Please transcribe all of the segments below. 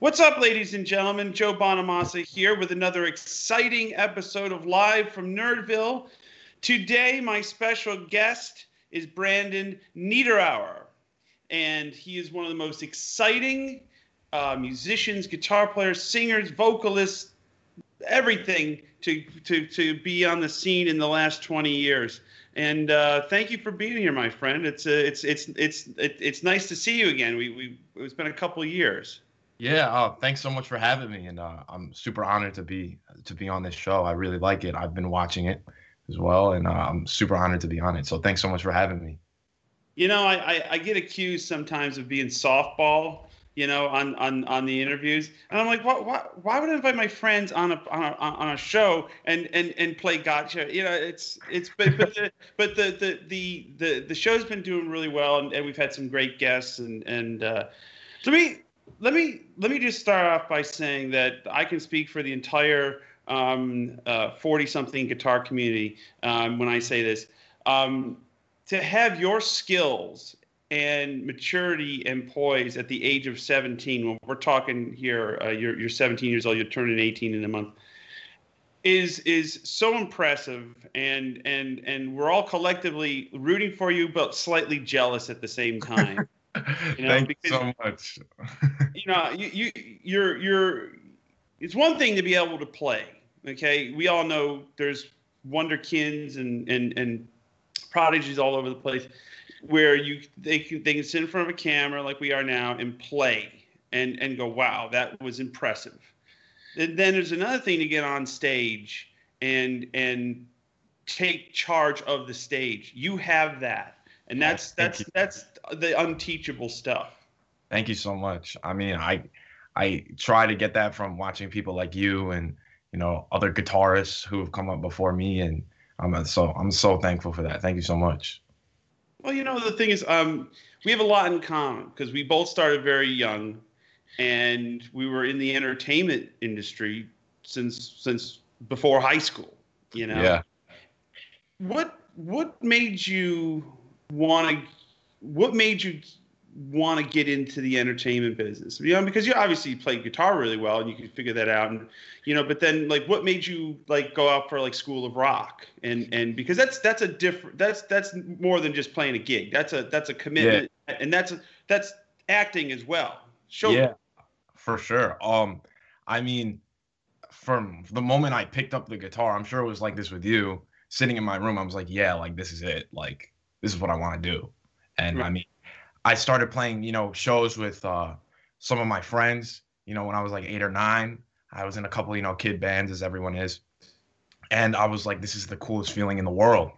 What's up, ladies and gentlemen? Joe Bonamassa here with another exciting episode of Live from Nerdville. Today, my special guest is Brandon Niederauer, and he is one of the most exciting uh, musicians, guitar players, singers, vocalists, everything to, to, to be on the scene in the last 20 years. And uh, thank you for being here, my friend. It's uh, it's it's it's it's nice to see you again. We we it's been a couple years. Yeah, uh, thanks so much for having me, and uh, I'm super honored to be to be on this show. I really like it. I've been watching it as well, and uh, I'm super honored to be on it. So thanks so much for having me. You know, I, I, I get accused sometimes of being softball, you know, on, on, on the interviews. And I'm like, why, why, why would I invite my friends on a, on a, on a show and, and, and play gotcha? You know, it's, it's, but, but, the, but the, the, the, the, the show's been doing really well and, and we've had some great guests and, and, uh, me, let me, let me just start off by saying that I can speak for the entire, um, uh, 40 something guitar community, um, when I say this, um, to have your skills and maturity and poise at the age of 17 when we're talking here uh, you're, you're 17 years old you're turning 18 in a month is is so impressive. And and and we're all collectively rooting for you but slightly jealous at the same time you know, Thank because, you so much. you know you, you you're you're it's one thing to be able to play okay? We all know there's wonderkins and and and prodigies all over the place where you they can they can sit in front of a camera like we are now and play and and go wow that was impressive. And then there's another thing to get on stage and and take charge of the stage. You have that and that's that's that's the unteachable stuff thank you so much i mean i i try to get that from watching people like you and you know other guitarists who have come up before me and i'm so i'm so thankful for that thank you so much well, you know, the thing is, um, we have a lot in common because we both started very young, and we were in the entertainment industry since since before high school. You know. Yeah. What What made you want to? What made you want to get into the entertainment business? You know, because you obviously played guitar really well and you could figure that out. And you know, but then like, what made you like go out for like School of Rock? And and because that's that's a different that's that's more than just playing a gig. That's a that's a commitment, yeah. and that's that's acting as well. Show yeah, for sure. Um, I mean, from the moment I picked up the guitar, I'm sure it was like this with you. Sitting in my room, I was like, yeah, like this is it. Like this is what I want to do. And right. I mean, I started playing, you know, shows with uh, some of my friends. You know, when I was like eight or nine, I was in a couple, you know, kid bands as everyone is, and I was like, this is the coolest feeling in the world.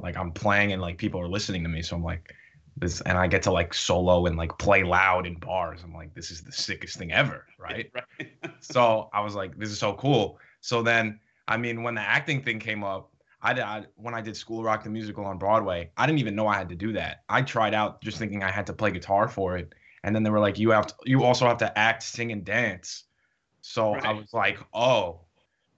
Like I'm playing and like people are listening to me, so I'm like, this, and I get to like solo and like play loud in bars. I'm like, this is the sickest thing ever, right? right. so I was like, this is so cool. So then, I mean, when the acting thing came up, I, did, I when I did School Rock the musical on Broadway, I didn't even know I had to do that. I tried out just thinking I had to play guitar for it, and then they were like, "You have to, you also have to act, sing, and dance." So right. I was like, "Oh."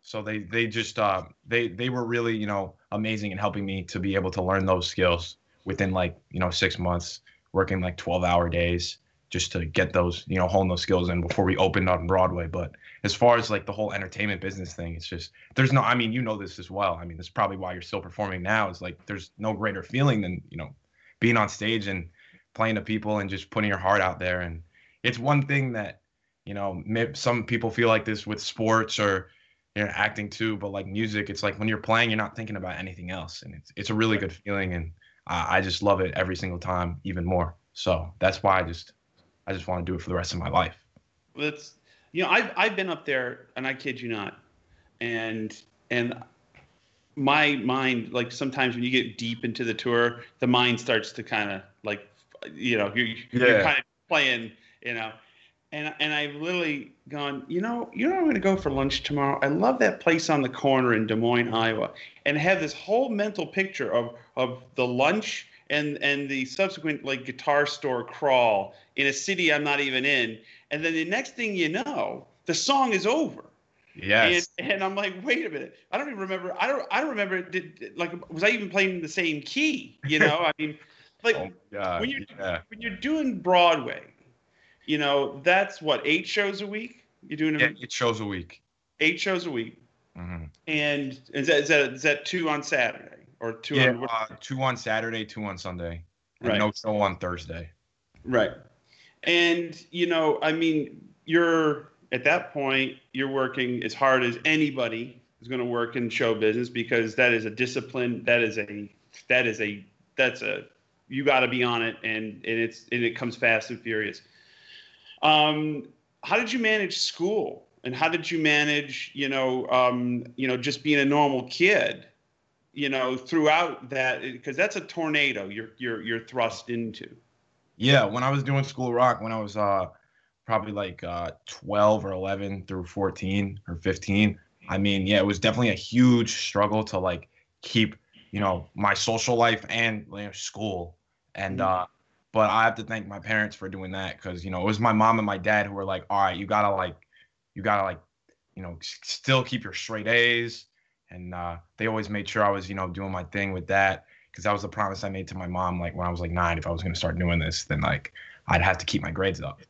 So they they just uh, they they were really you know amazing in helping me to be able to learn those skills within like you know six months, working like twelve hour days just to get those you know hone those skills in before we opened on Broadway. But as far as like the whole entertainment business thing, it's just there's no. I mean, you know this as well. I mean, that's probably why you're still performing now. Is like there's no greater feeling than you know being on stage and playing to people and just putting your heart out there. And it's one thing that you know some people feel like this with sports or you know acting too, but like music, it's like when you're playing, you're not thinking about anything else, and it's it's a really good feeling. And I just love it every single time, even more. So that's why I just I just want to do it for the rest of my life. That's you know, I've I've been up there, and I kid you not, and and my mind, like sometimes when you get deep into the tour, the mind starts to kind of like, you know, you're, you're kind of playing, you know, and and I've literally gone, you know, you know, I'm going to go for lunch tomorrow. I love that place on the corner in Des Moines, Iowa, and have this whole mental picture of of the lunch and and the subsequent like guitar store crawl in a city I'm not even in, and then the next thing you know, the song is over. Yes. And, and I'm like, wait a minute. I don't even remember. I don't. I don't remember. Did like was I even playing the same key? You know. I mean, like oh, when you yeah. when you're doing Broadway, you know, that's what eight shows a week. You're doing yeah, eight shows a week. Eight shows a week. Mm-hmm. And is that, is that is that two on Saturday or two? Yeah, on, uh, two on Saturday, two on Sunday, and Right. no show on Thursday. Right. And you know, I mean, you're at that point, you're working as hard as anybody is going to work in show business because that is a discipline. That is a that is a that's a you got to be on it, and and it's and it comes fast and furious. Um, how did you manage school, and how did you manage, you know, um, you know, just being a normal kid, you know, throughout that because that's a tornado you're you're you're thrust into. Yeah, when I was doing School Rock, when I was uh probably like uh 12 or 11 through 14 or 15, I mean, yeah, it was definitely a huge struggle to like keep, you know, my social life and you know, school. And Mhm. uh but I have to thank my parents for doing that because you know it was my mom and my dad who were like, all right, you gotta like, you gotta like, you know, still keep your straight A's, and uh, they always made sure I was, you know, doing my thing with that because that was the promise I made to my mom, like when I was like nine, if I was gonna start doing this, then like I'd have to keep my grades up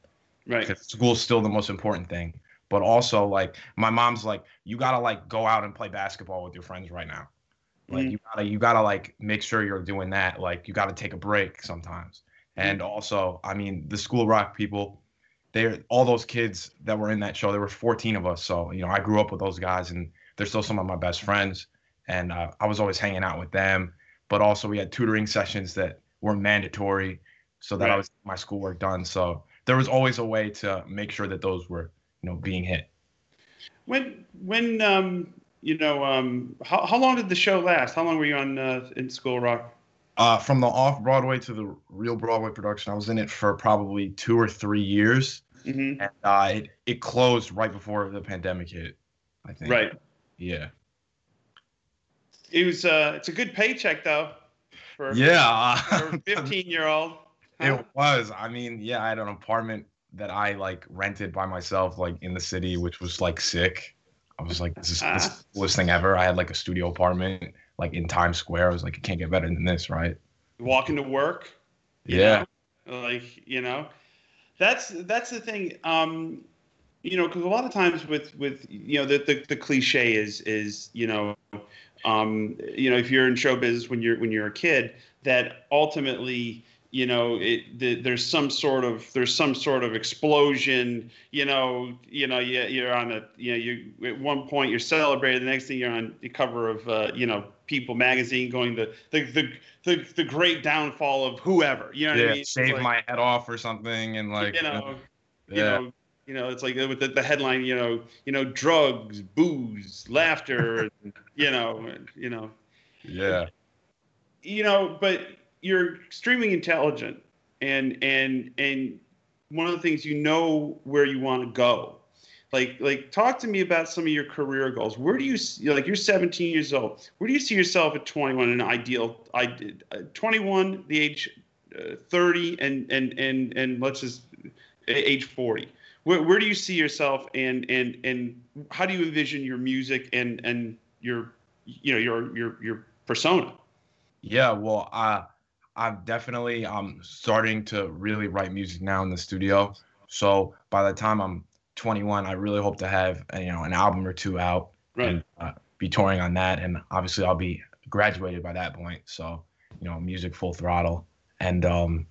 Right. because school's still the most important thing. But also like my mom's like, you gotta like go out and play basketball with your friends right now. Like Mhm. you gotta you gotta like make sure you're doing that. Like you gotta take a break sometimes. And also, I mean, the school rock people, they're all those kids that were in that show. There were 14 of us, so you know, I grew up with those guys, and they're still some of my best friends. And uh, I was always hanging out with them. But also, we had tutoring sessions that were mandatory, so that I was my schoolwork done. So there was always a way to make sure that those were, you know, being hit. When when um you know um how how long did the show last? How long were you on uh, in School Rock? Uh, from the off Broadway to the real Broadway production, I was in it for probably two or three years, hmm and uh, it it closed right before the pandemic hit. I think. Right. Yeah. It was uh it's a good paycheck though for Yeah. for a 15 year old. it was. I mean, yeah, I had an apartment that I like rented by myself, like in the city, which was like sick. I was like, this is, this is the coolest thing ever. I had like a studio apartment, like in Times Square. I was like, it can't get better than this, right? Walking to work. Yeah. know? Like you know, that's that's the thing. Um, you know, because a lot of times with with you know the, the the cliche is is you know, um, you know if you're in show business when you're when you're a kid that ultimately you know it the, there's some sort of there's some sort of explosion you know you know you, you're on a you know you at one point you're celebrated the next thing you're on the cover of uh, you know people magazine going the the, the the the great downfall of whoever you know what Yeah. i mean Shave like, my head off or something, and like, you know yeah. you know you know it's like with the, the headline you know you know drugs booze laughter you know you know yeah. you know, but you're extremely intelligent, and and and one of the things you know where you want to go. Like like talk to me about some of your career goals. Where do you see, like you're 17 years old? Where do you see yourself at 21? An ideal, I did uh, 21, the age uh, 30, and and and and let's just age 40. Where, where do you see yourself, and and and how do you envision your music and and your you know your your your persona? Yeah, well, I i'm definitely um starting to really write music now in the studio. So by the time I'm 21, I really hope to have you know an album or two out Right. and uh, be touring on that. And obviously, I'll be graduated by that point. So you know, music full throttle. And um,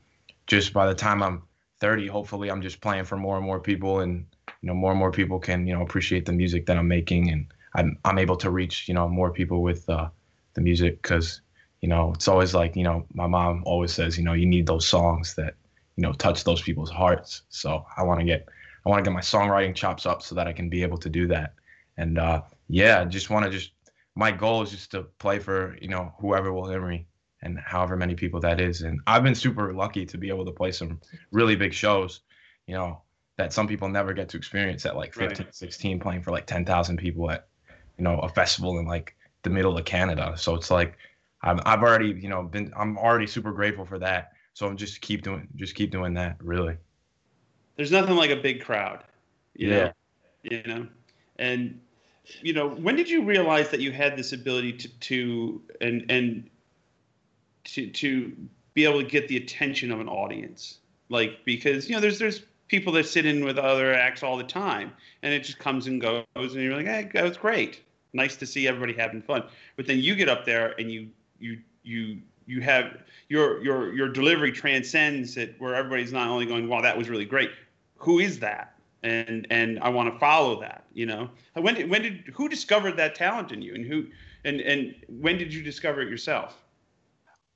just by the time I'm 30, hopefully, I'm just playing for more and more people, and you know, more and more people can you know appreciate the music that I'm making, and I'm I'm able to reach you know more people with uh, the music because you know it's always like you know my mom always says you know you need those songs that you know touch those people's hearts. So i want to get i want to get my songwriting chops up so that i can be able to do that. And uh yeah i just want to just my goal is just to play for you know whoever will hear me and however many people that is. And i've been super lucky to be able to play some really big shows you know that some people never get to experience at like 15 Right. 16 playing for like 10,000 people at you know a festival in like the middle of canada. So it's like I've, I've already you know been i'm already super grateful for that. So i'm just keep doing just keep doing that really. There's nothing like a big crowd you Yeah. know you know? And you know when did you realize that you had this ability to to and and to to be able to get the attention of an audience like because you know there's there's people that sit in with other acts all the time, and it just comes and goes, and you're like, hey, that was great, nice to see everybody having fun. But then you get up there and you you you you have your your your delivery transcends it, where everybody's not only going, wow, that was really great. Who is that? And and I want to follow that. You know, when did when did who discovered that talent in you, and who and and when did you discover it yourself?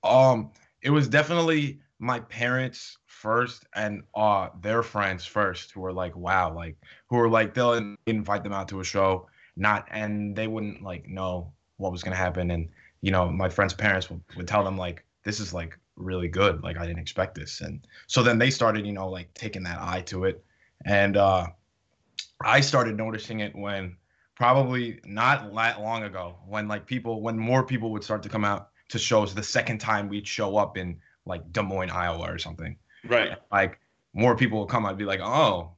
Um, it was definitely my parents first and uh their friends first who were like wow like who were like they'll invite them out to a show not and they wouldn't like know what was to happen and you know my friends parents would, would tell them like this is like really good like i didn't expect this and so then they started you know like taking that eye to it and uh i started noticing it when probably not that long ago when like people when more people would start to come out to shows the second time we'd show up in like Des Moines, Iowa or something. Right. Like more people would come, I'd be like, oh,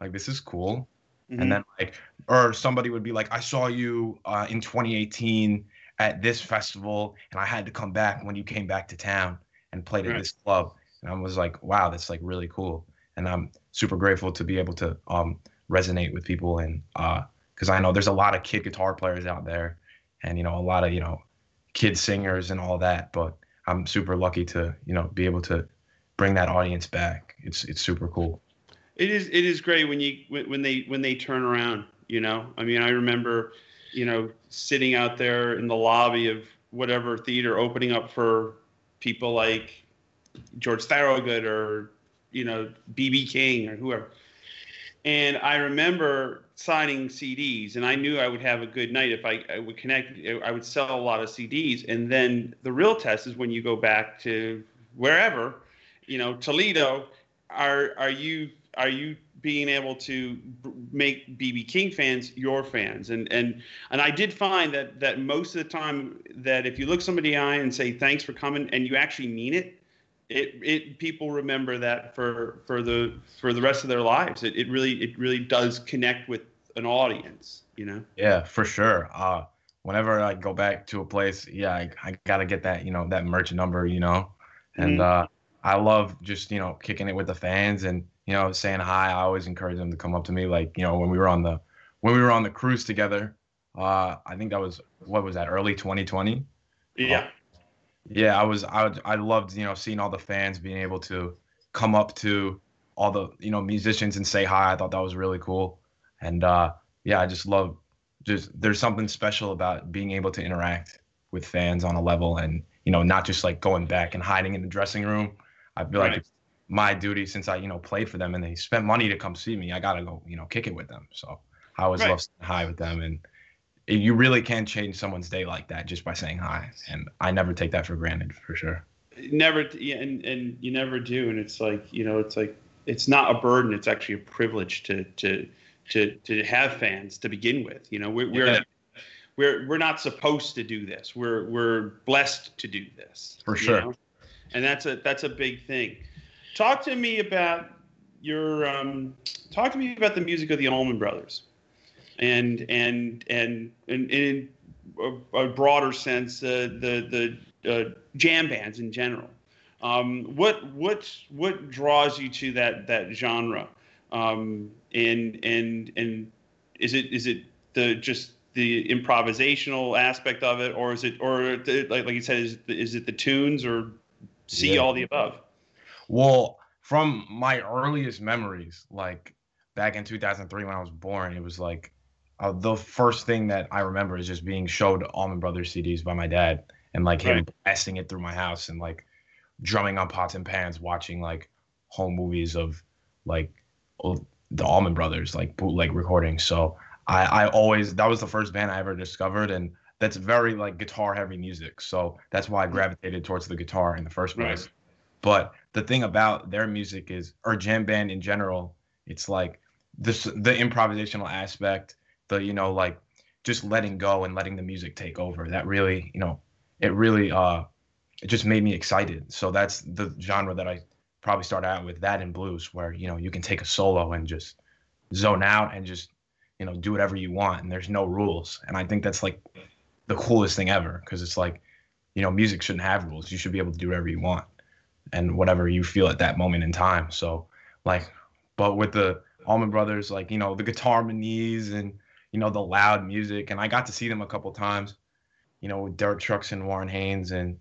like this is cool. Mm-hmm. And then like, or somebody would be like, I saw you uh, in 2018 at this festival, and I had to come back when you came back to town and played at this club. And I was like, wow, that's like really cool. And I'm super grateful to be able to um, resonate with people and uh because uh, I know there's a lot of kid guitar players out there, and you know a lot of you know kid singers and all that. But I'm super lucky to you know be able to bring that audience back. It's it's super cool. It is it is great when you when they when they turn around. You know, I mean, I remember, you know, sitting out there in the lobby of whatever theater, opening up for people like George Thorogood or you know BB King or whoever. And I remember signing CDs, and I knew I would have a good night if I, I, would connect. I would sell a lot of CDs, and then the real test is when you go back to wherever, you know, Toledo. Are are you are you being able to make BB King fans your fans? And and and I did find that that most of the time that if you look somebody in the eye and say thanks for coming, and you actually mean it, it it people remember that for for the for the rest of their lives. It it really it really does connect with an audience, you know. Yeah, for sure. Uh whenever I go back to a place, yeah, I, I got to get that, you know, that merch number, you know. And mm-hmm. uh I love just, you know, kicking it with the fans and, you know, saying hi. I always encourage them to come up to me like, you know, when we were on the when we were on the cruise together, uh I think that was what was that, early 2020? Yeah. Yeah, I was I I loved you know seeing all the fans being able to come up to all the you know musicians and say hi. I thought that was really cool, and uh, yeah, I just love just there's something special about being able to interact with fans on a level and you know not just like going back and hiding in the dressing room. I feel right. like it's my duty since I you know played for them and they spent money to come see me. I gotta go you know kick it with them. So I always right. love saying hi with them and you really can change someone's day like that just by saying hi and i never take that for granted for sure. Never yeah and, and you never do and it's like you know it's like it's not a burden it's actually a privilege to to to to have fans to begin with you know? We're we're, yeah. we're, we're not supposed to do this. We're we're blessed to do this for sure. know? and that's a that's a big thing. Talk to me about your um talk to me about the music of the allman brothers and and and, and in a, a broader sense, uh, the the uh, jam bands in general. Um, what what what draws you to that that genre? Um, and and and is it is it the just the improvisational aspect of it, or is it or the, like like you said, is is it the tunes or see yeah. all the above? Well, from my earliest memories, like back in 2003 when I was born, it was like uh, the first thing that I remember is just being showed Allman Brothers CDs by my dad and like him right. blasting it through my house and like drumming on pots and pans, watching like home movies of like the Allman Brothers, like bootleg recordings. So I, I always that was the first band I ever discovered, and that's very like guitar heavy music. So that's why I gravitated towards the guitar in the first place. Right. But the thing about their music is, or jam band in general, it's like this the improvisational aspect the you know like just letting go and letting the music take over. That really you know it really uh it just made me excited. So that's the genre that i probably started out with that in blues where you know you can take a solo and just zone out and just you know do whatever you want and there's no rules. And i think that's like the coolest thing ever because it's like you know music shouldn't have rules. You should be able to do whatever you want and whatever you feel at that moment in time. So like but with the Allman Brothers, like you know the guitar manies and you know the loud music, and I got to see them a couple times, you know with Derek Trucks and Warren Haynes, and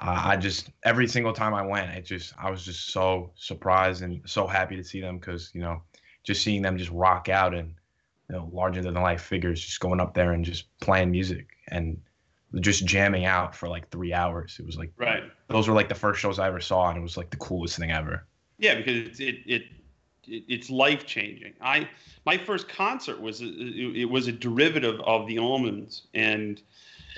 uh, I just every single time I went, it just I was just so surprised and so happy to see them because you know just seeing them just rock out and you know larger than life figures just going up there and just playing music and just jamming out for like three hours. It was like right. Those were like the first shows I ever saw, and it was like the coolest thing ever. Yeah, because it it, it it's life changing. I my first concert was a, it was a derivative of the Allmans, and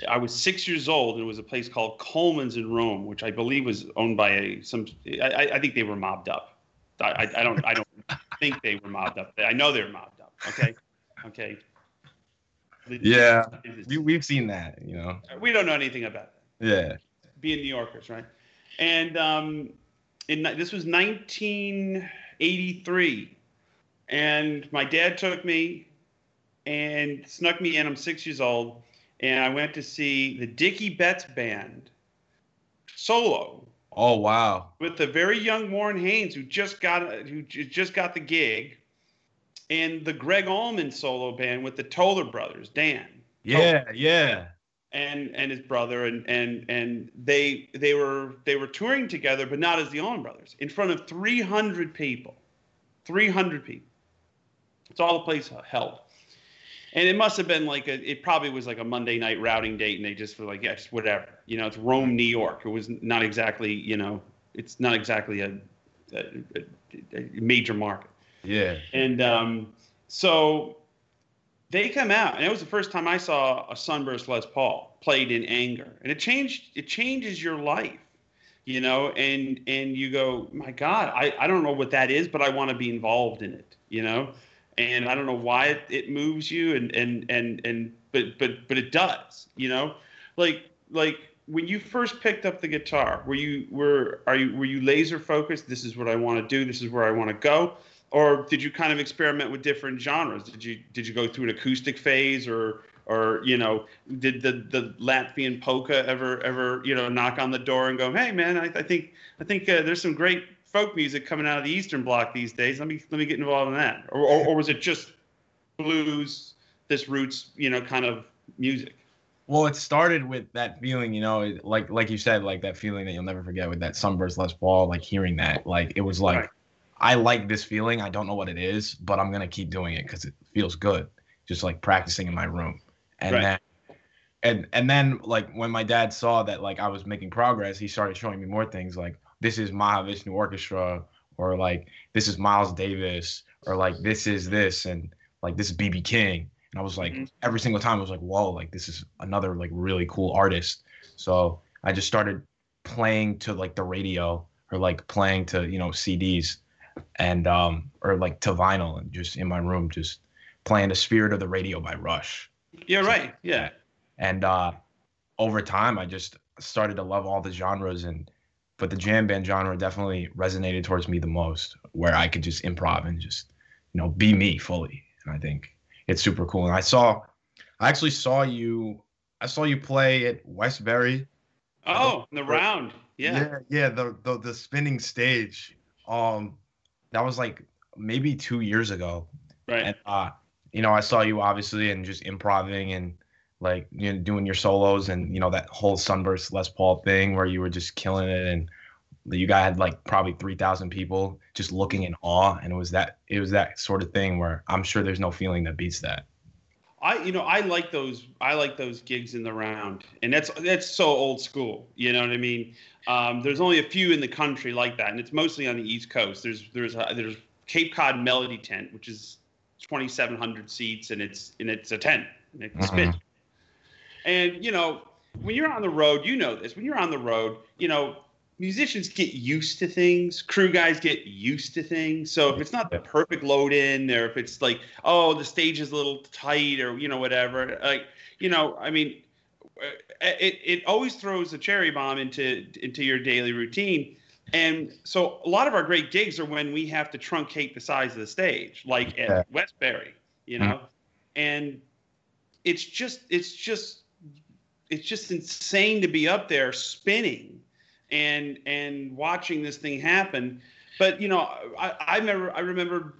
I was six years old, and it was a place called Coleman's in Rome, which I believe was owned by a some. I, I think they were mobbed up. I, I don't I don't think they were mobbed up. I know they were mobbed up. Okay, okay. Yeah, we, we've seen that. You know, we don't know anything about that. Yeah, being New Yorkers, right? And um, in this was 1983, and my dad took me and snuck me in. I'm six years old, and I went to see the Dickey Betts band solo. Oh wow! With the very young Warren Haynes, who just got who just got the gig, and the Gregg Allman solo band with the Toler brothers, Dan. Yeah, Toler. yeah. And and his brother and and and they they were they were touring together, but not as the Allman brothers, in front of 300 people. 300 people. It's all the place held. And it must have been like a, it probably was like a Monday night routing date, and they just were like, yeah, just whatever. You know, it's Rome, New York. It was not exactly, you know, it's not exactly a, a, a major market. Yeah. And um, so they come out, and it was the first time I saw a Sunburst Les Paul played in anger, and it changed. It changes your life, you know. And and you go, my God, I I don't know what that is, but I want to be involved in it, you know. And I don't know why it, it moves you, and and and and but but but it does, you know. Like like when you first picked up the guitar, were you were are you were you laser focused? This is what I want to do. This is where I want to go or did you kind of experiment with different genres? Did you did you go through an acoustic phase, or or you know, did the the Latvian polka ever ever you know knock on the door and go, hey man, I, I think I think uh, there's some great folk music coming out of the Eastern Bloc these days. Let me let me get involved in that, or or, or was it just blues, this roots, you know, kind of music? Well, it started with that feeling, you know, like like you said, like that feeling that you'll never forget with that Sunburst Les Paul, like hearing that, like it was like. Right I like this feeling. I don't know what it is, but I'm gonna keep doing it because it feels good. Just like practicing in my room, and right. then and and then like when my dad saw that like I was making progress, he started showing me more things like this is Mahavishnu Orchestra, or like this is Miles Davis, or like this is this, and like this is BB King. And I was like, mm-hmm. every single time I was like, whoa, like this is another like really cool artist. So I just started playing to like the radio or like playing to you know CDs and um or like to vinyl and just in my room just playing the spirit of the radio by rush. Yeah right. Yeah. And uh over time i just started to love all the genres and but the jam band genre definitely resonated towards me the most where i could just improv and just you know be me fully and i think it's super cool. And i saw i actually saw you i saw you play at westbury. Oh the round. Yeah. Yeah yeah the, the the spinning stage. Um that was like maybe two years ago. Right. And uh, you know, I saw you obviously and just improvising and like you know doing your solos and you know that whole sunburst Les Paul thing where you were just killing it and you guys had like probably 3000 people just looking in awe. And it was that it was that sort of thing where i'm sure there's no feeling that beats that. I you know i like those i like those gigs in the round. And that's that's so old school. You know what i mean um, there's only a few in the country like that, and it's mostly on the East Coast. There's there's a, there's Cape Cod Melody Tent, which is 2,700 seats, and it's and it's a tent, and mm-hmm. And you know, when you're on the road, you know this. When you're on the road, you know musicians get used to things crew guys get used to things so if it's not the perfect load in or if it's like oh the stage is a little tight or you know whatever like you know i mean uh, it, it always throws a cherry bomb into into your daily routine. And so a lot of our great gigs are when we have to truncate the size of the stage, like at yeah. Westbury, you know. Mm-hmm. And it's just it's just it's just insane to be up there spinning and and watching this thing happen. but you know, I, I remember I remember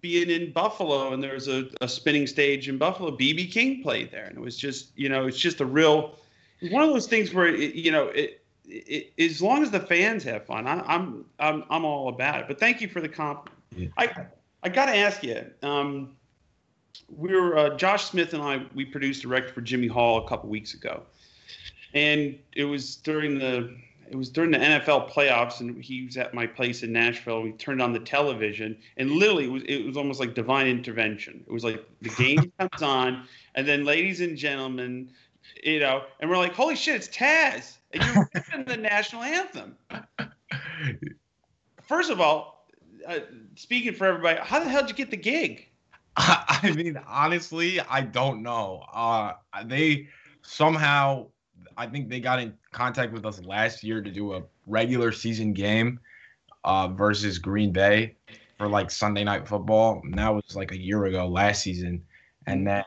being in Buffalo and there was a, a spinning stage in Buffalo. BB King played there, and it was just you know it's just a real one of those things where it, you know it, it, as long as the fans have fun, I, I'm I'm I'm all about it. But thank you for the compliment. Yeah. I I got to ask you. Um, we were uh, Josh Smith and I. We produced a record for Jimmy Hall a couple weeks ago, and it was during the it was during the NFL playoffs, and he was at my place in Nashville. We turned on the television, and literally, it was it was almost like divine intervention. It was like the game comes on, and then, ladies and gentlemen, you know, and we're like, "Holy shit, it's Taz!" And you're ripping the national anthem. First of all, uh, speaking for everybody, how the hell did you get the gig? I mean, honestly, I don't know. Uh, they somehow, I think they got in contact with us last year to do a regular season game uh, versus Green Bay for like Sunday night football. And that was like a year ago, last season, and then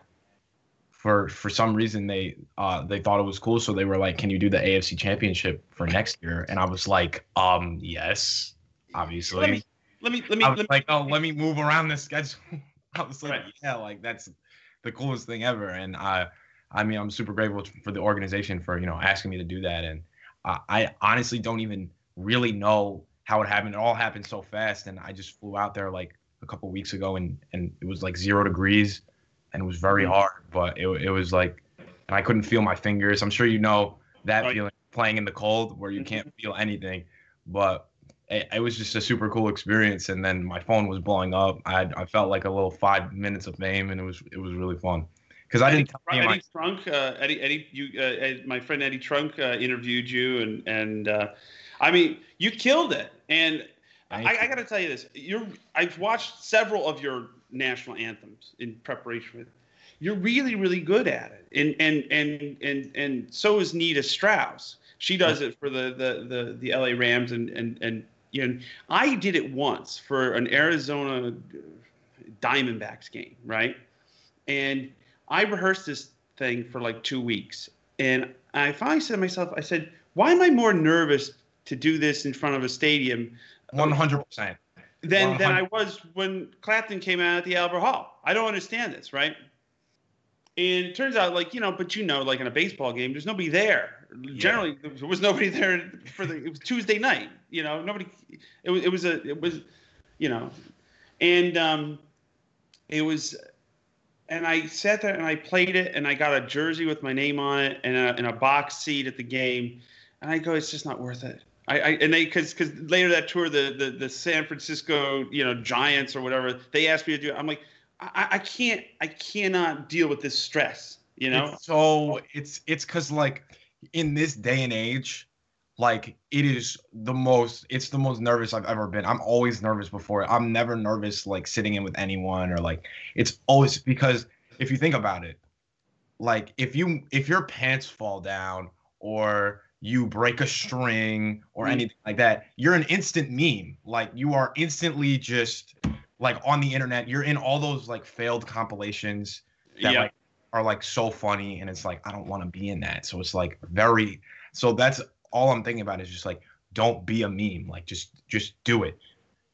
for for some reason they uh, they thought it was cool, so they were like, "Can you do the AFC Championship for next year?" And I was like, "Um, yes, obviously." Let me let me let me, I let was me like, "Oh, let me move around the schedule." I was like, Right. "Yeah, like that's the coolest thing ever." And I, I mean, I'm super grateful for the organization for you know asking me to do that. And I, I honestly don't even really know how it happened. It all happened so fast, and I just flew out there like a couple weeks ago, and and it was like zero degrees, and it was very Mhm. hard. But it it was like, and I couldn't feel my fingers. I'm sure you know that Right. feeling playing in the cold where you can't feel anything. But it, it was just a super cool experience. And then my phone was blowing up. I I felt like a little five minutes of fame, and it was it was really fun. Because I didn't tell of my Eddie Trunk, uh, Eddie, Eddie, you, uh, Ed, my friend Eddie Trunk uh, interviewed you, and and uh, I mean, you killed it. And I. I got to tell you this: you're I've watched several of your national anthems in preparation for it. You're really, really good at it, and and and and and so is Nita Strauss. She does it for the the the, the LA Rams, and and and you know, I did it once for an Arizona Diamondbacks game, right? And I rehearsed this thing for like two weeks, and I finally said to myself, I said, "Why am I more nervous to do this in front of a stadium one hundred percent. than than I was when Clapton came out at the Albert Hall. I don't understand this, right? And it turns out, like you know, but you know, like in a baseball game, there's nobody there. Generally, there was nobody there for the. It was Tuesday night. You know, nobody. It was. It was a. It was, you know, and um, it was. And I sat there and I played it, and I got a jersey with my name on it, and a, and a box seat at the game. And I go, it's just not worth it. I, I and they because because later that tour the, the the San Francisco you know Giants or whatever they asked me to do it. I'm like I, I can't I cannot deal with this stress you know It's so it's it's because like in this day and age, like it is the most it's the most nervous I've ever been. I'm always nervous before. I'm never nervous like sitting in with anyone or like it's always because if you think about it, like if you if your pants fall down or you break a string or Mhm. anything like that, you're an instant meme. Like you are instantly just like on the internet. You're in all those like failed compilations that yeah like are like so funny and it's like I don't want to be in that. So it's like very so that's all I'm thinking about is just like don't be a meme. Like just just do it.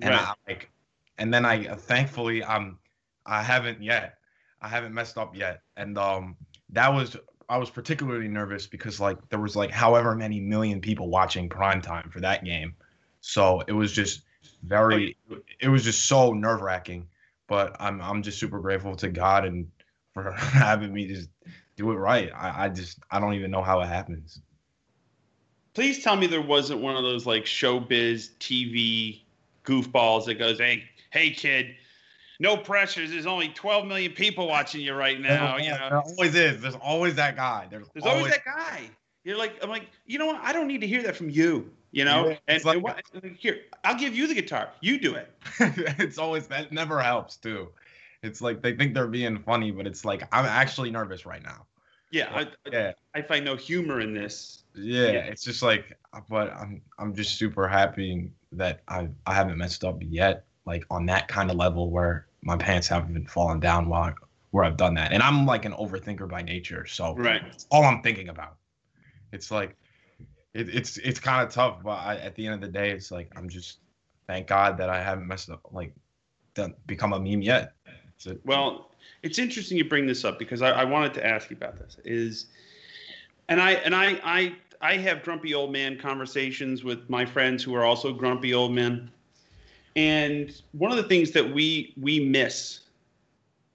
And Right. I like and then I thankfully I'm I haven't yet. I haven't messed up yet. And um that was I was particularly nervous because like there was like however many million people watching prime time for that game. So it was just very it was just so nerve wracking. But I'm I'm just super grateful to God and for having me just do it right. I, I just I don't even know how it happens. Please tell me there wasn't one of those like showbiz TV goofballs that goes hey hey kid no pressures there's only 12 million people watching you right now you know There always is. There's always that guy. There's, There's always that guy. You're like, I'm like, you know what? I don't need to hear that from you. You know, Yeah, and, it's like- and what, here, I'll give you the guitar. You do it. it's always that never helps too. It's like they think they're being funny, but it's like I'm actually nervous right now. Yeah, I, Yeah. I find no humor in this. Yeah, Yeah. it's just like, but I'm I'm just super happy that I I haven't messed up yet, like on that kind of level where my pants haven't fallen down while where I've done that, and I'm like an overthinker by nature, so Right. all I'm thinking about. It's like, it, it's it's kind of tough, but I, at the end of the day, it's like I'm just thank God that I haven't messed up, like, done, become a meme yet. So, well, it's interesting you bring this up because I, I wanted to ask you about this. Is and I and I I I have grumpy old man conversations with my friends who are also grumpy old men. And one of the things that we we miss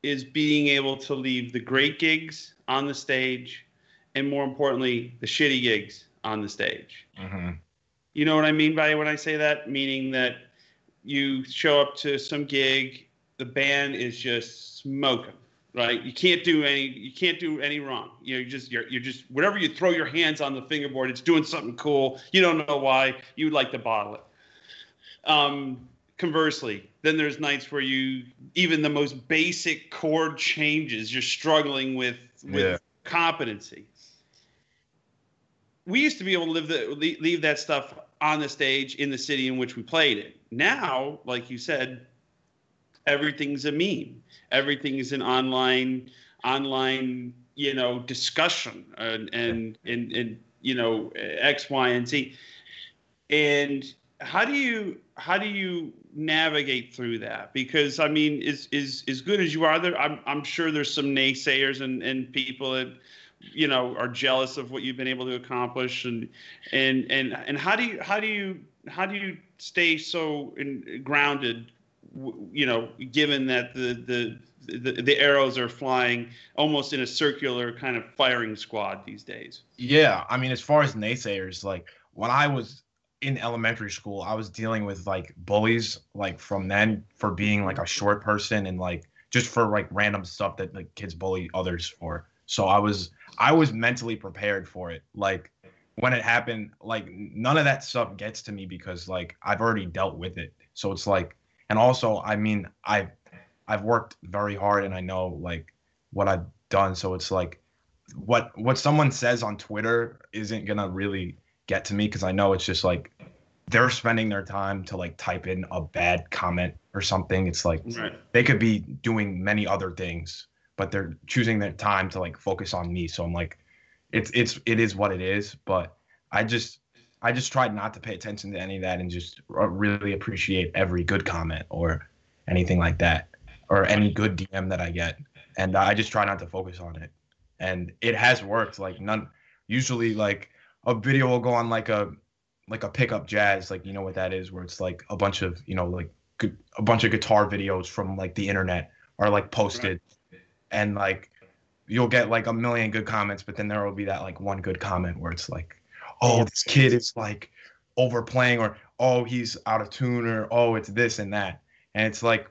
is being able to leave the great gigs on the stage and more importantly the shitty gigs on the stage. Mm-hmm. You know what I mean by when I say that? Meaning that you show up to some gig, the band is just smoking right? You can't do any you can't do any wrong. You know, you just you're you're just whatever you throw your hands on the fingerboard, it's doing something cool. You don't know why. You would like to bottle it. Um, conversely, then there's nights where you even the most basic chord changes, you're struggling with with yeah. competency. We used to be able to live the, leave that stuff on the stage in the city in which we played it. Now, like you said, everything's a meme. Everything is an online online you know discussion and and and, and you know X, Y, and Z. And how do you how do you navigate through that? Because I mean, is is as good as you are there, I'm I'm sure there's some naysayers and and people that you know are jealous of what you've been able to accomplish and and and and how do you how do you how do you stay so in, grounded you know, given that the, the the, the arrows are flying almost in a circular kind of firing squad these days. Yeah, I mean, as far as naysayers, like when I was in elementary school, I was dealing with like bullies, like from then for being like a short person and like just for like random stuff that like kids bully others for. So I was I was mentally prepared for it. Like when it happened, like none of that stuff gets to me because like I've already dealt with it. So it's like and also i mean i've i've worked very hard and i know like what i've done. So it's like what what someone says on twitter isn't gonna really get to me because i know it's just like they're spending their time to like type in a bad comment or something. It's like right. they could be doing many other things but they're choosing their time to like focus on me. So i'm like it's it's it is what it is. But i just I just tried not to pay attention to any of that and just really appreciate every good comment or anything like that or any good DM that I get. And I just try not to focus on it. And it has worked. Like none usually like a video will go on like a like a pickup jazz, like you know what that is, where it's like a bunch of, you know, like a bunch of guitar videos from like the internet are like posted right. and like you'll get like a million good comments, but then there will be that like one good comment where it's like oh, this kid is like overplaying or oh, he's out of tune or oh, it's this and that. And it's like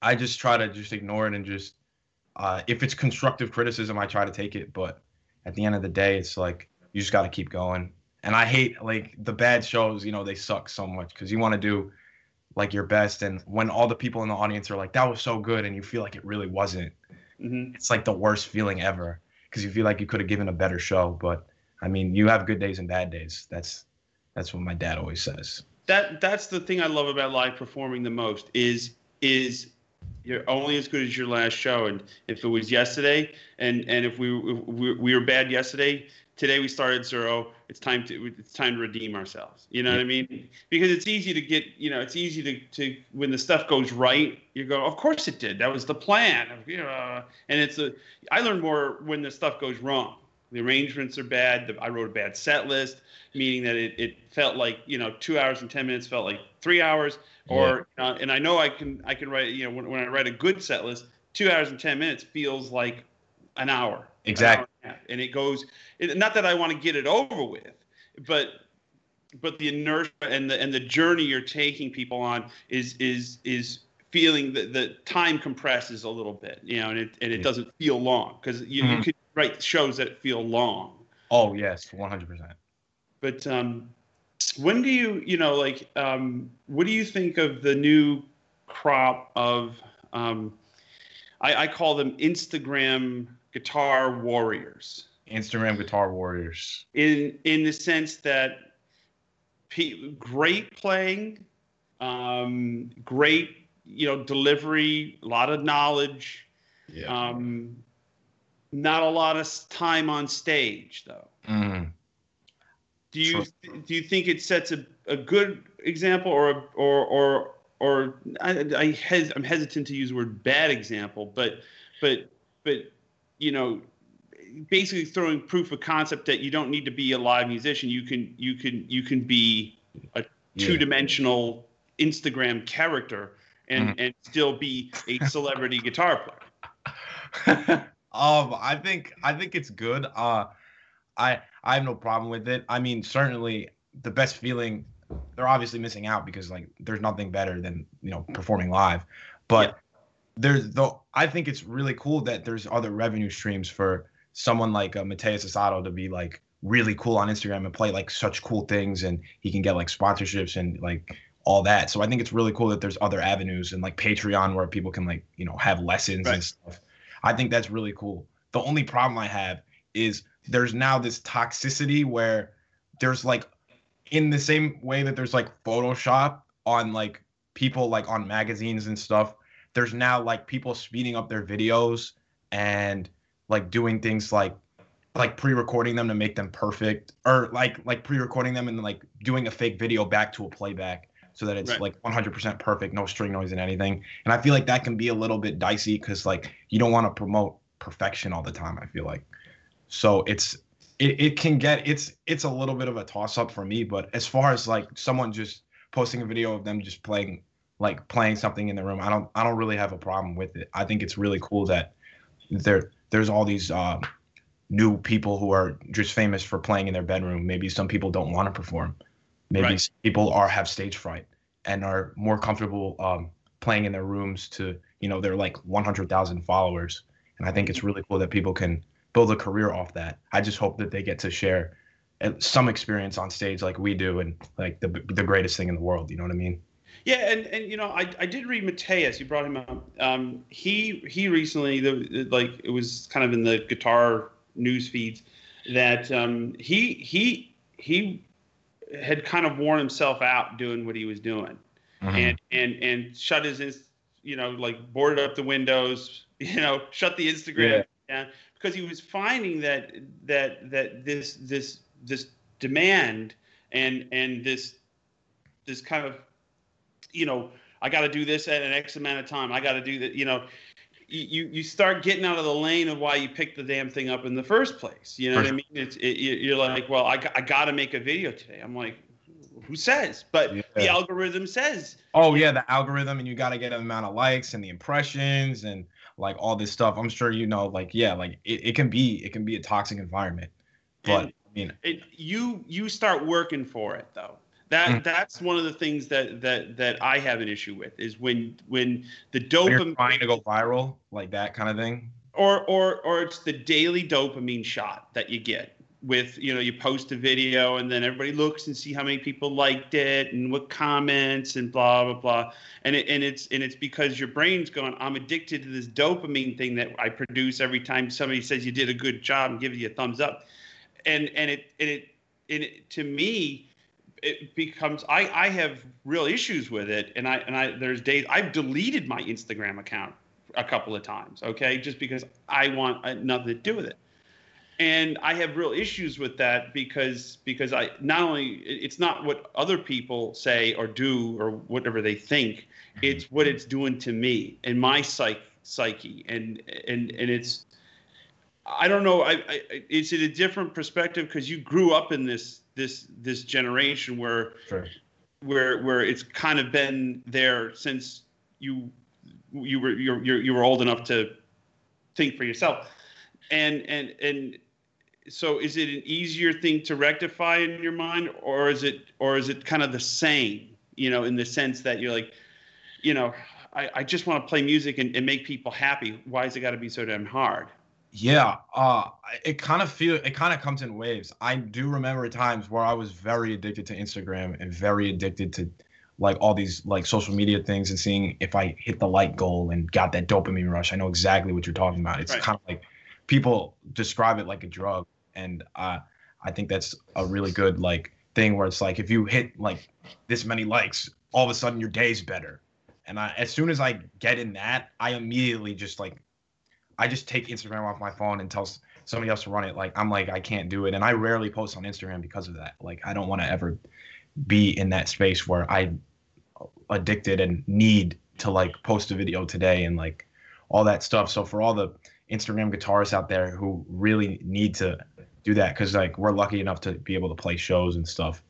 I just try to just ignore it and just uh, if it's constructive criticism, I try to take it. But at the end of the day, it's like you just got to keep going. And I hate like the bad shows. You know, they suck so much because you want to do like your best, and when all the people in the audience are like, "That was so good," and you feel like it really wasn't, mm-hmm. it's like the worst feeling ever because you feel like you could have given a better show. But I mean, you have good days and bad days. That's that's what my dad always says. That that's the thing I love about live performing the most is is you're only as good as your last show. And if it was yesterday, and and if we if we, we were bad yesterday, today we started zero. It's time to it's time to redeem ourselves. You know yeah. what I mean? Because it's easy to get you know it's easy to to when the stuff goes right, you go, of course it did. That was the plan. And it's a I learn more when the stuff goes wrong the arrangements are bad. I wrote a bad set list, meaning that it, it felt like you know two hours and ten minutes felt like three hours. Or yeah. uh, and I know I can I can write you know when, when I write a good set list, two hours and ten minutes feels like an hour. Exactly. An hour and, and, it goes. It, not that I want to get it over with, but but the inertia and the and the journey you're taking people on is is is feeling that the time compresses a little bit, you know, and it and it doesn't feel long because you, mm-hmm. you could write shows that feel long. Oh yes, one hundred percent. But um, when do you, you know, like, um, what do you think of the new crop of, um, I, I call them Instagram guitar warriors. Instagram guitar warriors. In in the sense that, pe- great playing, um, great you know delivery, a lot of knowledge. Yeah. Um, not a lot of time on stage though. Mm. do you do you think it sets a, a good example or a, or or or I, I hes, I'm hesitant to use the word bad example, but but but you know basically throwing proof of concept that you don't need to be a live musician. You can you can you can be a two dimensional yeah. Instagram character and mm-hmm. and still be a celebrity guitar player. um, I think I think it's good. Uh, I I have no problem with it. I mean, certainly the best feeling. They're obviously missing out because like there's nothing better than you know performing live, but. Yeah. There's though I think it's really cool that there's other revenue streams for someone like uh, Mateus Asato to be like really cool on Instagram and play like such cool things and he can get like sponsorships and like all that. So I think it's really cool that there's other avenues and like Patreon where people can like, you know, have lessons right. and stuff. I think that's really cool. The only problem I have is there's now this toxicity where there's like in the same way that there's like Photoshop on like people like on magazines and stuff, there's now like people speeding up their videos and like doing things like like pre-recording them to make them perfect or like like pre-recording them and like doing a fake video back to a playback so that it's right. like 100% perfect no string noise and anything and i feel like that can be a little bit dicey because like you don't want to promote perfection all the time i feel like so it's it, it can get it's it's a little bit of a toss up for me but as far as like someone just posting a video of them just playing like playing something in the room i don't i don't really have a problem with it i think it's really cool that they're there's all these uh, new people who are just famous for playing in their bedroom. Maybe some people don't want to perform. Maybe right. people are have stage fright and are more comfortable um, playing in their rooms to you know they're like 100,000 followers. And I think it's really cool that people can build a career off that. I just hope that they get to share uh, some experience on stage like we do and like the the greatest thing in the world. You know what I mean? Yeah, and, and you know, I, I did read Mateus. You brought him up. Um, he he recently, the, like it was kind of in the guitar news feeds that um, he he he had kind of worn himself out doing what he was doing, mm-hmm. and and and shut his you know like boarded up the windows, you know, shut the Instagram yeah. down because he was finding that that that this this this demand and and this this kind of you know, I got to do this at an X amount of time. I got to do that. You know, you you start getting out of the lane of why you picked the damn thing up in the first place. You know what I mean? It's it, you're like, well, I I got to make a video today. I'm like, who says? But yeah. the algorithm says. Oh yeah, the algorithm, and you got to get an amount of likes and the impressions and like all this stuff. I'm sure you know, like yeah, like it, it can be it can be a toxic environment. But and I mean, it, you you start working for it though. That mm. that's one of the things that that that I have an issue with is when when the dopamine trying to go viral like that kind of thing. Or or or it's the daily dopamine shot that you get with you know you post a video and then everybody looks and see how many people liked it and what comments and blah blah blah and it, and it's and it's because your brain's going I'm addicted to this dopamine thing that I produce every time somebody says you did a good job and gives you a thumbs up and and it and it and it, to me it becomes I, I have real issues with it and I and I there's days I've deleted my Instagram account a couple of times, okay, just because I want nothing to do with it. And I have real issues with that because because I not only it's not what other people say or do or whatever they think, mm-hmm. it's what it's doing to me and my psych psyche and and and it's I don't know. I, I is it a different perspective because you grew up in this this this generation where sure. where where it's kind of been there since you you were you're, you're, you were old enough to think for yourself. And and and so is it an easier thing to rectify in your mind or is it or is it kind of the same you know in the sense that you're like you know i, I just want to play music and, and make people happy. Why has it got to be so damn hard yeah, uh, it kind of feel it kind of comes in waves. I do remember times where I was very addicted to Instagram and very addicted to like all these like social media things and seeing if I hit the like goal and got that dopamine rush. I know exactly what you're talking about. It's right. kind of like people describe it like a drug, and uh, I think that's a really good like thing where it's like if you hit like this many likes, all of a sudden your day's better. And I, as soon as I get in that, I immediately just like I just take Instagram off my phone and tell somebody else to run it. Like I'm like I can't do it, and I rarely post on Instagram because of that. Like I don't want to ever be in that space where I addicted and need to like post a video today and like all that stuff. So for all the Instagram guitarists out there who really need to do that, because like we're lucky enough to be able to play shows and stuff,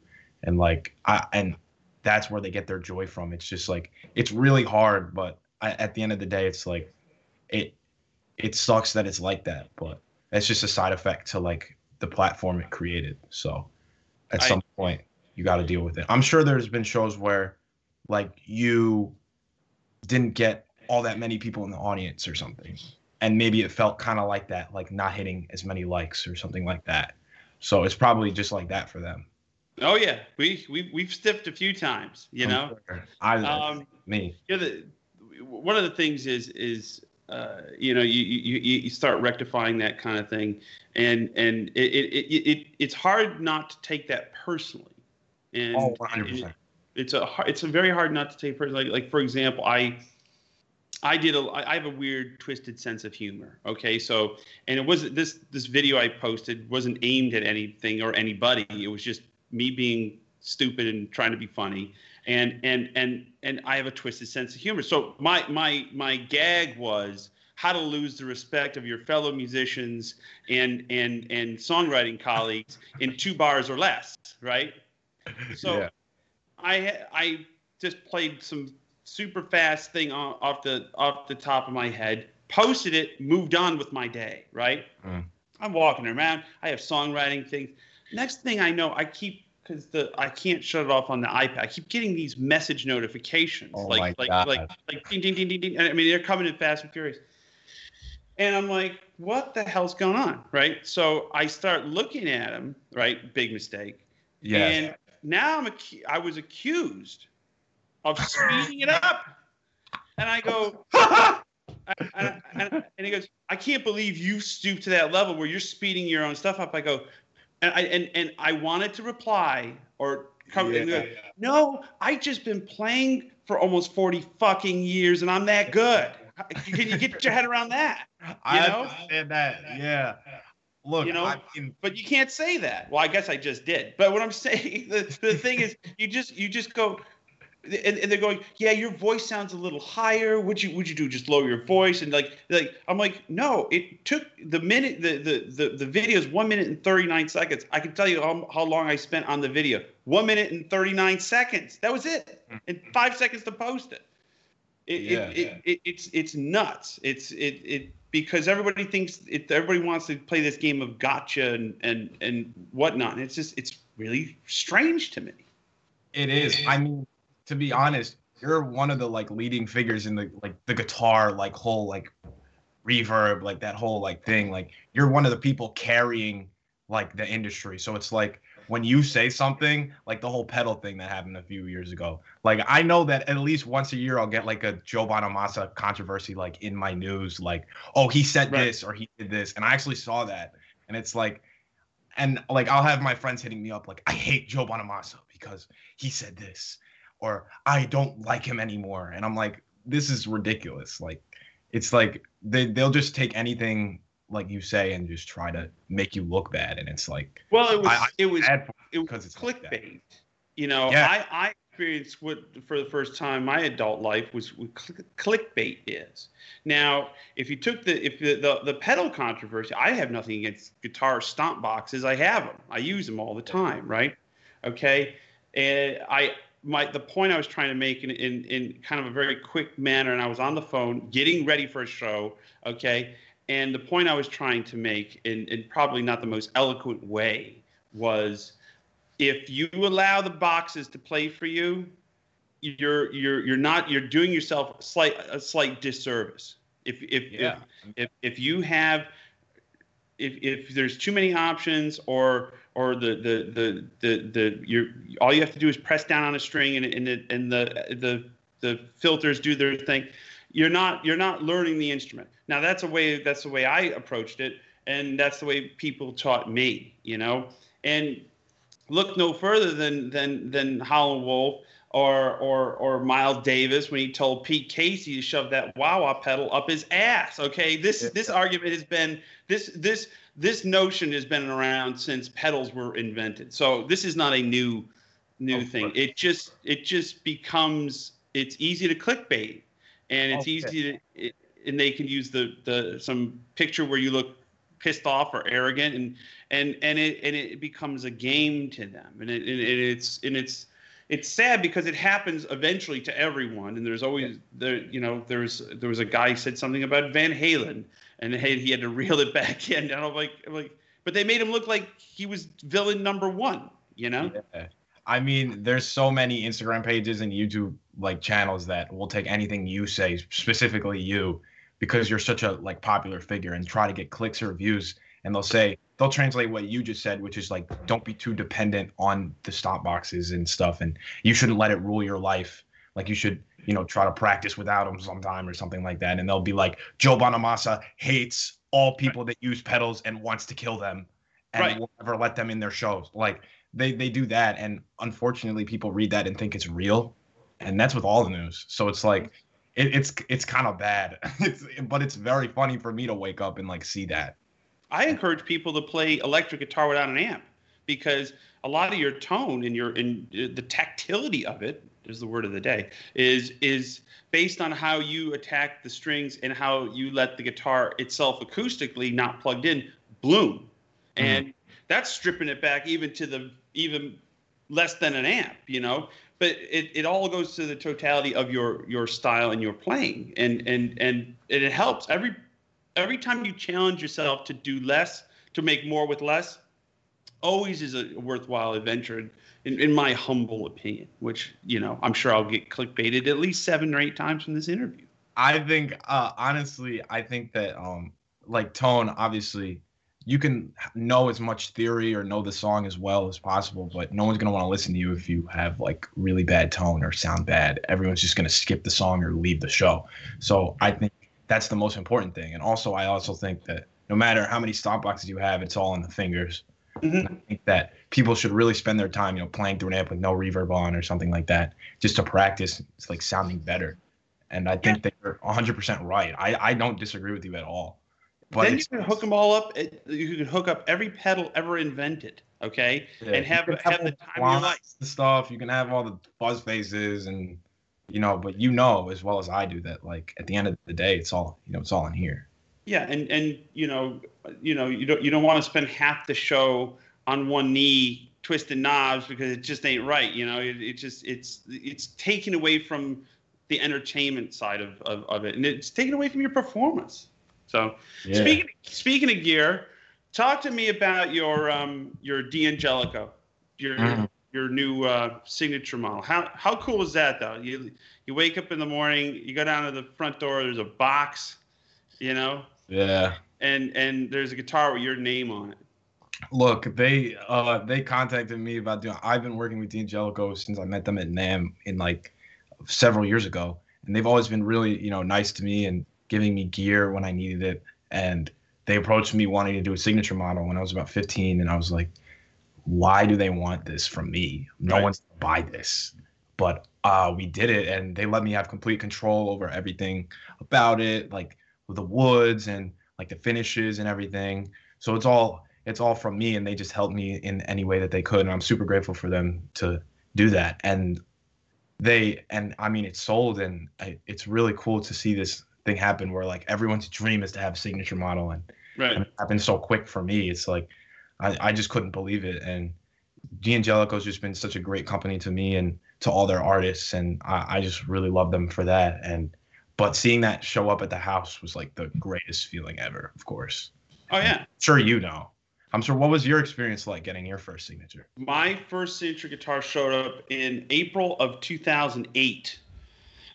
and like I and that's where they get their joy from. It's just like it's really hard, but I, at the end of the day, it's like it it sucks that it's like that, but it's just a side effect to like the platform it created. So at I, some point, you got to deal with it. I'm sure there's been shows where like you didn't get all that many people in the audience or something, and maybe it felt kind of like that, like not hitting as many likes or something like that. So it's probably just like that for them. Oh yeah, we we we've stiffed a few times, you know. I um, me. Yeah, the, one of the things is is uh, you know you, you you start rectifying that kind of thing, and and it it, it, it it's hard not to take that personally. And, oh, 100%. it's a it's a very hard not to take personally. Like, like for example, I I did a I have a weird twisted sense of humor. Okay, so and it wasn't this this video I posted wasn't aimed at anything or anybody. It was just me being stupid and trying to be funny and and and and I have a twisted sense of humor. So my my my gag was how to lose the respect of your fellow musicians and and and songwriting colleagues in two bars or less, right? So yeah. I I just played some super fast thing off the off the top of my head, posted it, moved on with my day, right? Mm. I'm walking around, I have songwriting things. Next thing I know, I keep because the I can't shut it off on the iPad. I keep getting these message notifications, oh like like God. like like ding ding ding ding ding. I mean, they're coming in fast and furious. And I'm like, what the hell's going on, right? So I start looking at them, right? Big mistake. Yeah. And now I'm acu- I was accused of speeding it up, and I go. and, and, and, he goes, I can't believe you stooped to that level where you're speeding your own stuff up. I go, and I and, and I wanted to reply or come yeah, go, no, I just been playing for almost 40 fucking years and I'm that good. Can you get your head around that? You I know? understand that. Yeah. Look, you know, I mean, but you can't say that. Well, I guess I just did. But what I'm saying, the, the thing is, you just you just go, and, and they're going, yeah, your voice sounds a little higher. Would you would you do just lower your voice? And like like I'm like, no, it took the minute the the the, the video is one minute and 39 seconds. I can tell you how, how long I spent on the video. One minute and 39 seconds. That was it. Hmm. And five seconds to post it. It, yeah, it, yeah. It, it's it's nuts. It's it it because everybody thinks it, everybody wants to play this game of gotcha and and and whatnot. And it's just it's really strange to me. It is. I mean, to be honest, you're one of the like leading figures in the like the guitar like whole like reverb like that whole like thing. Like you're one of the people carrying like the industry. So it's like when you say something like the whole pedal thing that happened a few years ago. Like i know that at least once a year i'll get like a joe bonamassa controversy like in my news like oh he said right. this or he did this. And i actually saw that. And it's like and like i'll have my friends hitting me up like i hate joe bonamassa because he said this or I don't like him anymore. And I'm like, this is ridiculous. Like, it's like they they'll just take anything like you say and just try to make you look bad. And it's like, well, it was I, it was it was it's clickbait. Like you know, yeah. I I experienced what for the first time my adult life was what clickbait is. Now, if you took the if the, the the pedal controversy, I have nothing against guitar stomp boxes. I have them. I use them all the time, right? Okay. And I my the point I was trying to make in, in in kind of a very quick manner, and I was on the phone getting ready for a show, okay. And the point I was trying to make, in, in probably not the most eloquent way, was if you allow the boxes to play for you, you're you're you're not you're doing yourself a slight a slight disservice. If if yeah. if, if if you have if if there's too many options or or the the the the, the you all you have to do is press down on a string and and the and the the the filters do their thing. You're not you're not learning the instrument. Now that's a way that's the way i approached it and that's the way people taught me you know? And look no further than than than Howlin' Wolf or or or Miles Davis when he told Pete Cosey to shove that wah pedal up his ass. Okay, this yeah. this argument has been this this this notion has been around since pedals were invented. So this is not a new new oh, thing. It just it just becomes it's easy to clickbait, and it's okay. easy to it, and they can use the the some picture where you look pissed off or arrogant and and and it and it becomes a game to them and it, and it's and it's it's sad because it happens eventually to everyone and there's always there you know there's there was a guy said something about Van Halen and hey, he had to reel it back in and I'm like I'm like but they made him look like he was villain number 1 you know yeah. I mean, there's so many Instagram pages and YouTube like channels that will take anything you say, specifically you, because you're such a like popular figure and try to get clicks or views and they'll say they'll translate what you just said which is like don't be too dependent on the stomp boxes and stuff. And you shouldn't let it rule your life. Like you should you know try to practice without them sometime or something like that. And they'll be like joe bonamassa hates all people that use pedals and wants to kill them and right. will never let them in their shows. Like they they do that. And unfortunately people read that and think it's real. And that's with all the news. So it's like it, it's it's kind of bad. It's, but it's very funny for me to wake up and like see that. I encourage people to play electric guitar without an amp because a lot of your tone and your in the tactility of it is the word of the day is is based on how you attack the strings and how you let the guitar itself acoustically not plugged in bloom. Mm-hmm. and that's stripping it back even to the even less than an amp you know? But it, it all goes to the totality of your your style and your playing. And and and, and it helps. Every every time you challenge yourself to do less to make more with less always is a worthwhile adventure in, in my humble opinion which you know i'm sure i'll get clickbaited at least seven or eight times from this interview i think uh honestly i think that um like tone obviously you can know as much theory or know the song as well as possible, but no one's gonna want to listen to you if you have like really bad tone or sound bad. Everyone's just gonna skip the song or leave the show. So I think that's the most important thing. And also, I also think that no matter how many stomp boxes you have, it's all in the fingers. Mm-hmm. I think that people should really spend their time, you know, playing through an amp with no reverb on or something like that, just to practice. It's like sounding better. And I think yeah. they're 100% right. I, I don't disagree with you at all. But then you can hook them all up. You can hook up every pedal ever invented. Okay, yeah, and have have, have the time of your life. Stuff you can have all the fuzz faces and you know, but you know as well as I do that like at the end of the day, it's all you know, it's all in here. Yeah, and and you know, you know, you don't you don't want to spend half the show on one knee twisting knobs because it just ain't right. You know, it, it just it's it's taken away from the entertainment side of, of, of it, and it's taken away from your performance. So yeah. speaking speaking of gear, talk to me about your um your D'Angelico, your mm. Your new uh, signature model. How how cool is that though? You you wake up in the morning, you go down to the front door. There's a box, you know. Yeah. And and there's a guitar with your name on it. Look, they uh they contacted me about doing. I've been working with D'Angelico since I met them at NAMM in like several years ago, and they've always been really you know nice to me and giving me gear when I needed it. And they approached me wanting to do a signature model when I was about 15. And I was like, why do they want this from me? No right. one's to buy this. But uh, we did it and they let me have complete control over everything about it, like with the woods and like the finishes and everything. So it's all it's all from me and they just helped me in any way that they could. And I'm super grateful for them to do that. And they and I mean it's sold and I, it's really cool to see this thing happen where like everyone's dream is to have a signature model and, right. and it happened so quick for me. It's like I, I just couldn't believe it. And D'Angelico's just been such a great company to me and to all their artists and I, I just really love them for that. And but seeing that show up at the house was like the greatest feeling ever, of course. Oh yeah. I'm sure you know. I'm sure what was your experience like getting your first signature? My first signature guitar showed up in April of 2008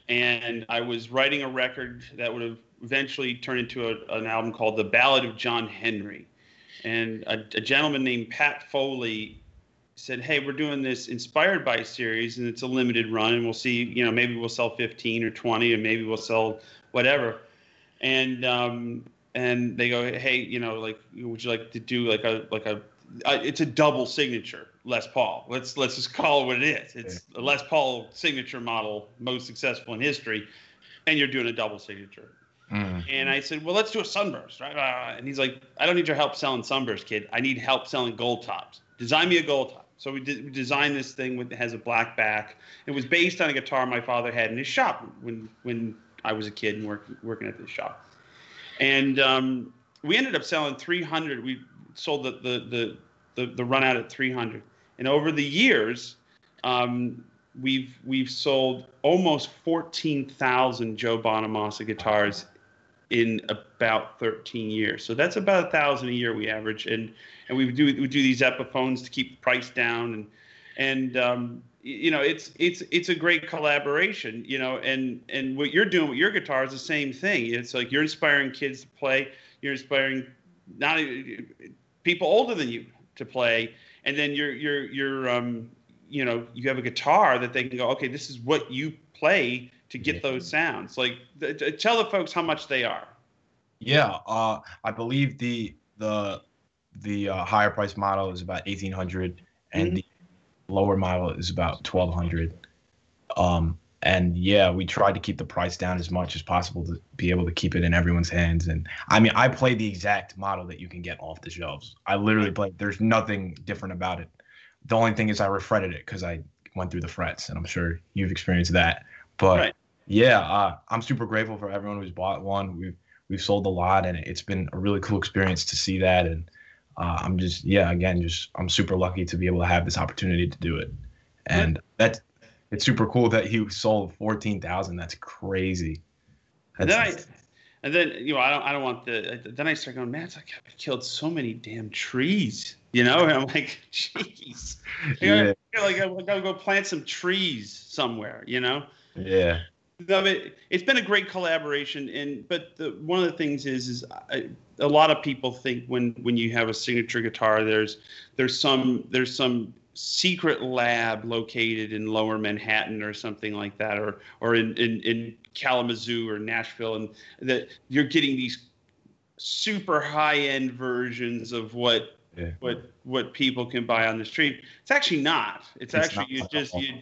and I was writing a record that would have eventually turned into a, an album called The Ballad of John Henry. And a, a, gentleman named Pat Foley said, "Hey, we're doing this inspired by series, and it's a limited run, and we'll see. You know, maybe we'll sell 15 or 20, and maybe we'll sell whatever." And um, and they go, "Hey, you know, like, would you like to do like a like a uh, it's a double signature Les Paul. Let's let's just call it what it is. It's a Les Paul signature model, most successful in history, and you're doing a double signature. Mm. And I said, well, let's do a sunburst, right? And he's like, I don't need your help selling sunburst, kid. I need help selling gold tops. Design me a gold top. So we, did, we designed this thing with has a black back. It was based on a guitar my father had in his shop when when I was a kid and working working at this shop. And um, we ended up selling 300. We sold the the the the, the run out at 300. And over the years, um, we've we've sold almost 14,000 Joe Bonamassa guitars in about 13 years. So that's about a thousand a year we average, and and we do we do these Epiphones to keep the price down, and and um, you know it's it's it's a great collaboration, you know, and and what you're doing with your guitar is the same thing. It's like you're inspiring kids to play, you're inspiring not people older than you to play, and then you're you're you're um you know you have a guitar that they can go okay this is what you play to get those sounds like th- tell the folks how much they are Yeah, uh, I believe the the the uh, higher price model is about eighteen hundred, and Mhm. the lower model is about twelve hundred. Um, and yeah, we tried to keep the price down as much as possible to be able to keep it in everyone's hands. And I mean, I play the exact model that you can get off the shelves. I literally play. There's nothing different about it. The only thing is I refretted it because I went through the frets, and I'm sure you've experienced that. But Right. yeah, uh, I'm super grateful for everyone who's bought one. We've we've sold a lot, and it's been a really cool experience to see that. And uh, I'm just yeah, again, just I'm super lucky to be able to have this opportunity to do it. And that's it's super cool that he sold fourteen thousand. That's crazy. and then I, and then you know I don't I don't want the then I start going man it's like I've killed so many damn trees you know and I'm like jeez yeah, yeah. like I'm gotta go plant some trees somewhere you know yeah, No, but it's been a great collaboration, and but the, one of the things is is I, a lot of people think when when you have a signature guitar, there's there's some there's some secret lab located in Lower Manhattan or something like that, or or in in, in Kalamazoo or Nashville, and that you're getting these super high end versions of what Yeah. what what people can buy on the street. It's actually not. It's, It's actually not you just you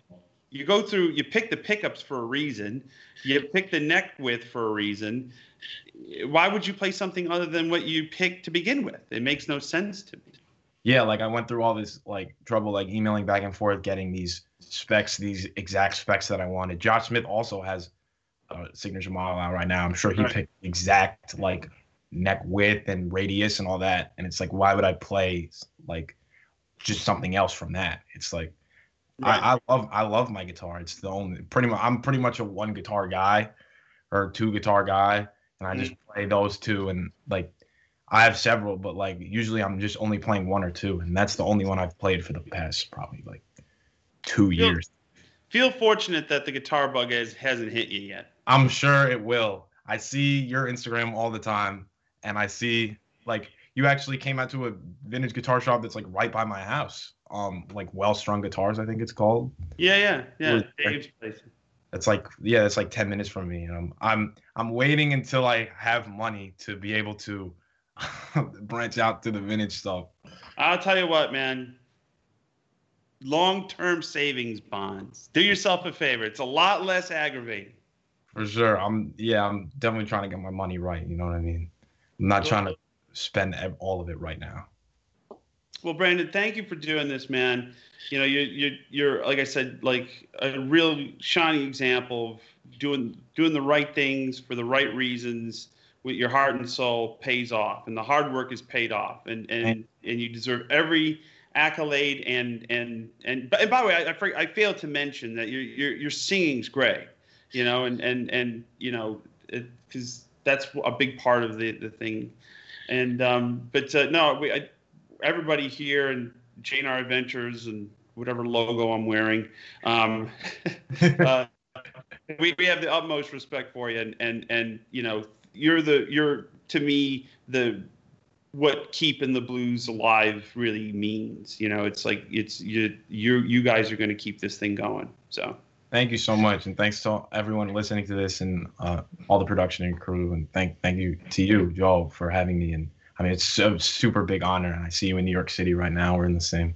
you go through you pick the pickups for a reason you pick the neck width for a reason why would you play something other than what you picked to begin with it makes no sense to me yeah. Like I went through all this like trouble, like emailing back and forth, getting these specs, these exact specs that I wanted. Josh Smith also has a signature model out right now. I'm sure he Right. picked exact like neck width and radius and all that. And it's like, why would I play like just something else from that? It's like I, I love I love my guitar. It's the only pretty much I'm pretty much a one guitar guy or two guitar guy, and I just mm. play those two. And like I have several, but like usually I'm just only playing one or two, and that's the only one I've played for the past probably like two Feel- years. feel fortunate that the guitar bug has, hasn't hit you yet I'm sure it will. I see your Instagram all the time, and I see like you actually came out to a vintage guitar shop that's like right by my house. Um, like Well Strung Guitars, I think it's called. yeah yeah yeah dave's place It's like yeah, it's like ten minutes from me. Um, I'm I'm waiting until I have money to be able to branch out to the vintage stuff. i'll tell you what man long-term savings bonds do yourself a favor it's a lot less aggravating For sure. I'm yeah, I'm definitely trying to get my money right. You know what I mean? I'm not trying to spend all of it right now. Well, Brandon, thank you for doing this, man. You know, you're you're you're like I said, like a real shining example of doing doing the right things for the right reasons with your heart and soul pays off, and the hard work is paid off, and and and you deserve every accolade and and and. And by the way, I I, I failed to mention that your your your singing's great, you know, and and and you know, because that's a big part of the the thing, and um, but uh, no, we. I, everybody here and J&R Adventures and whatever logo I'm wearing. Um, uh, we, we have the utmost respect for you, and and and you know you're the you're to me the what keeping the blues alive really means. You know, it's like it's you you you guys are going to keep this thing going. So Thank you so much, and thanks to everyone listening to this and uh, all the production and crew, and thank thank you to you, Joe, for having me. And I mean, it's a super big honor. And I see you in New York City right now. We're in the same, in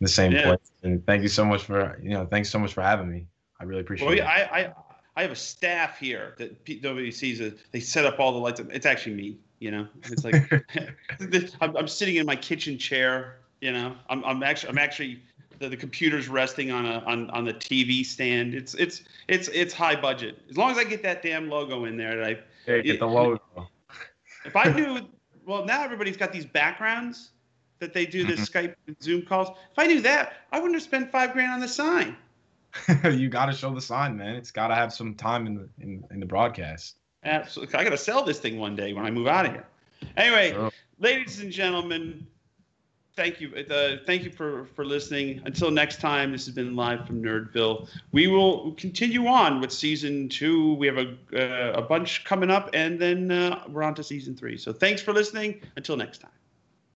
the same yeah. place. And thank you so much for you know, thanks so much for having me. I really appreciate well, it. I, I I have a staff here that nobody sees. It. They set up all the lights. It's actually me. You know, it's like I'm, I'm, sitting in my kitchen chair. You know, I'm, I'm actually I'm actually the, the computer's resting on a on, on the TV stand. It's it's it's it's high budget. As long as I get that damn logo in there, that I yeah, get the logo. If I knew, well, now everybody's got these backgrounds that they do the mm-hmm. Skype and Zoom calls. If I knew that, I wouldn't have spent five grand on the sign. you got to show the sign, man. It's got to have some time in the in, in the broadcast. Absolutely. I got to sell this thing one day when I move out of here. Anyway, sure. ladies and gentlemen, thank you. Uh, thank you for for listening. Until next time, this has been live from Nerdville. We will continue on with season two. We have a uh, a bunch coming up, and then uh, we're on to season three. So thanks for listening. Until next time.